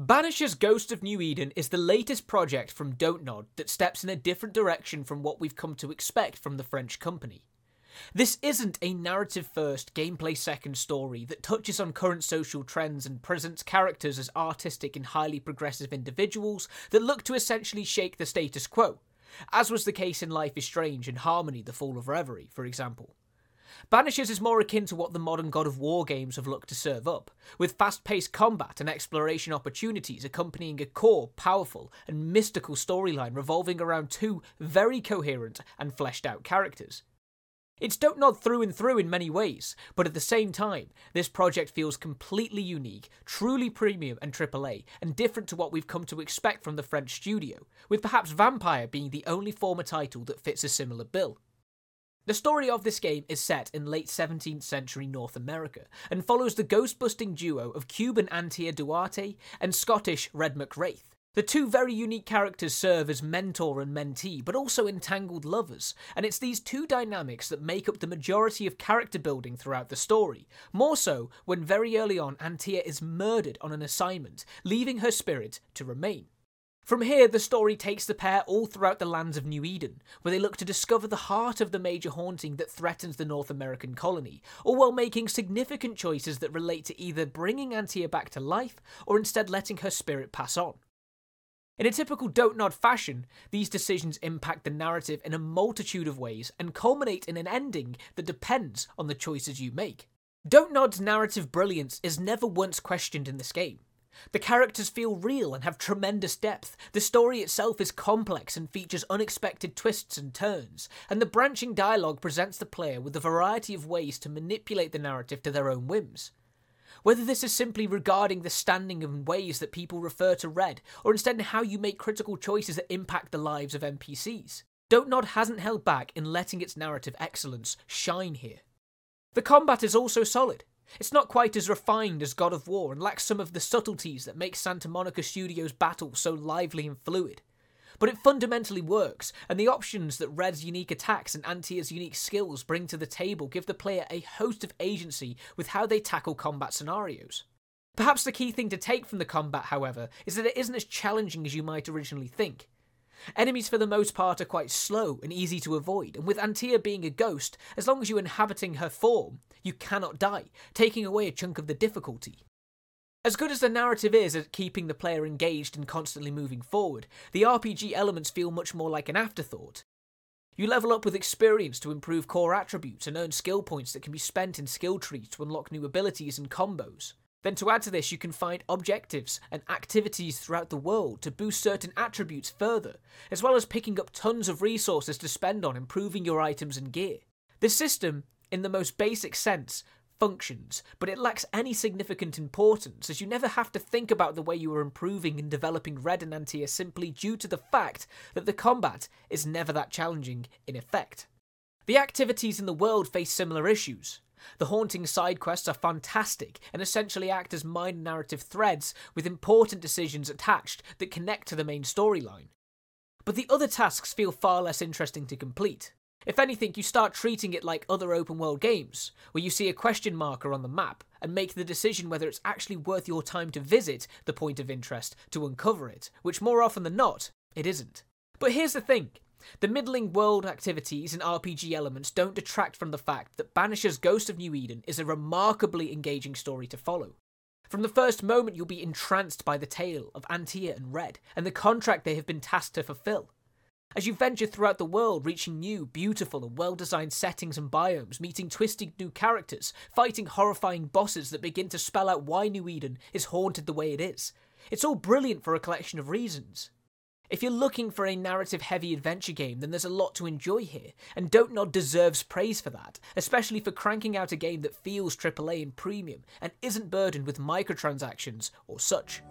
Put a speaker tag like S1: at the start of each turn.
S1: Banisher's Ghost of New Eden is the latest project from Dontnod that steps in a different direction from what we've come to expect from the French company. This isn't a narrative first, gameplay second story that touches on current social trends and presents characters as artistic and highly progressive individuals that look to essentially shake the status quo, as was the case in Life is Strange and Harmony The Fall of Reverie, for example. Banishers is more akin to what the modern God of War games have looked to serve up, with fast paced combat and exploration opportunities accompanying a core, powerful, and mystical storyline revolving around two very coherent and fleshed out characters. It's Don't Nod through and through in many ways, but at the same time, this project feels completely unique, truly premium and AAA, and different to what we've come to expect from the French studio, with perhaps Vampyr being the only former title that fits a similar bill. The story of this game is set in late 17th century North America and follows the ghost busting duo of Cuban Antea Duarte and Scottish Red mac Raith. The two very unique characters serve as mentor and mentee, but also entangled lovers, and it's these two dynamics that make up the majority of character building throughout the story. More so when very early on Antea is murdered on an assignment, leaving her spirit to remain. From here, the story takes the pair all throughout the lands of New Eden, where they look to discover the heart of the major haunting that threatens the North American colony, all while making significant choices that relate to either bringing Antea back to life or instead letting her spirit pass on. In a typical Dontnod fashion, these decisions impact the narrative in a multitude of ways and culminate in an ending that depends on the choices you make. Dontnod's narrative brilliance is never once questioned in this game. The characters feel real and have tremendous depth. The story itself is complex and features unexpected twists and turns, and the branching dialogue presents the player with a variety of ways to manipulate the narrative to their own whims. Whether this is simply regarding the standing and ways that people refer to Red, or instead how you make critical choices that impact the lives of NPCs. Dontnod hasn't held back in letting its narrative excellence shine here. The combat is also solid. It's not quite as refined as God of War and lacks some of the subtleties that make Santa Monica Studios' battle so lively and fluid. But it fundamentally works, and the options that Red's unique attacks and Antea's unique skills bring to the table give the player a host of agency with how they tackle combat scenarios. Perhaps the key thing to take from the combat, however, is that it isn't as challenging as you might originally think. Enemies for the most part are quite slow and easy to avoid, and with Antea being a ghost, as long as you're inhabiting her form, you cannot die, taking away a chunk of the difficulty. As good as the narrative is at keeping the player engaged and constantly moving forward, the RPG elements feel much more like an afterthought. You level up with experience to improve core attributes and earn skill points that can be spent in skill trees to unlock new abilities and combos. Then, to add to this, you can find objectives and activities throughout the world to boost certain attributes further, as well as picking up tons of resources to spend on improving your items and gear. This system, in the most basic sense, functions, but it lacks any significant importance as you never have to think about the way you are improving and developing Red and Antea simply due to the fact that the combat is never that challenging in effect. The activities in the world face similar issues. The haunting side quests are fantastic and essentially act as minor narrative threads with important decisions attached that connect to the main storyline. But the other tasks feel far less interesting to complete. If anything, you start treating it like other open world games, where you see a question marker on the map and make the decision whether it's actually worth your time to visit the point of interest to uncover it, which more often than not, it isn't. But here's the thing the middling world activities and RPG elements don't detract from the fact that Banisher's Ghost of New Eden is a remarkably engaging story to follow. From the first moment, you'll be entranced by the tale of Antea and Red and the contract they have been tasked to fulfill. As you venture throughout the world, reaching new, beautiful, and well designed settings and biomes, meeting twisted new characters, fighting horrifying bosses that begin to spell out why New Eden is haunted the way it is. It's all brilliant for a collection of reasons. If you're looking for a narrative heavy adventure game, then there's a lot to enjoy here, and Dontnod deserves praise for that, especially for cranking out a game that feels AAA and premium and isn't burdened with microtransactions or such.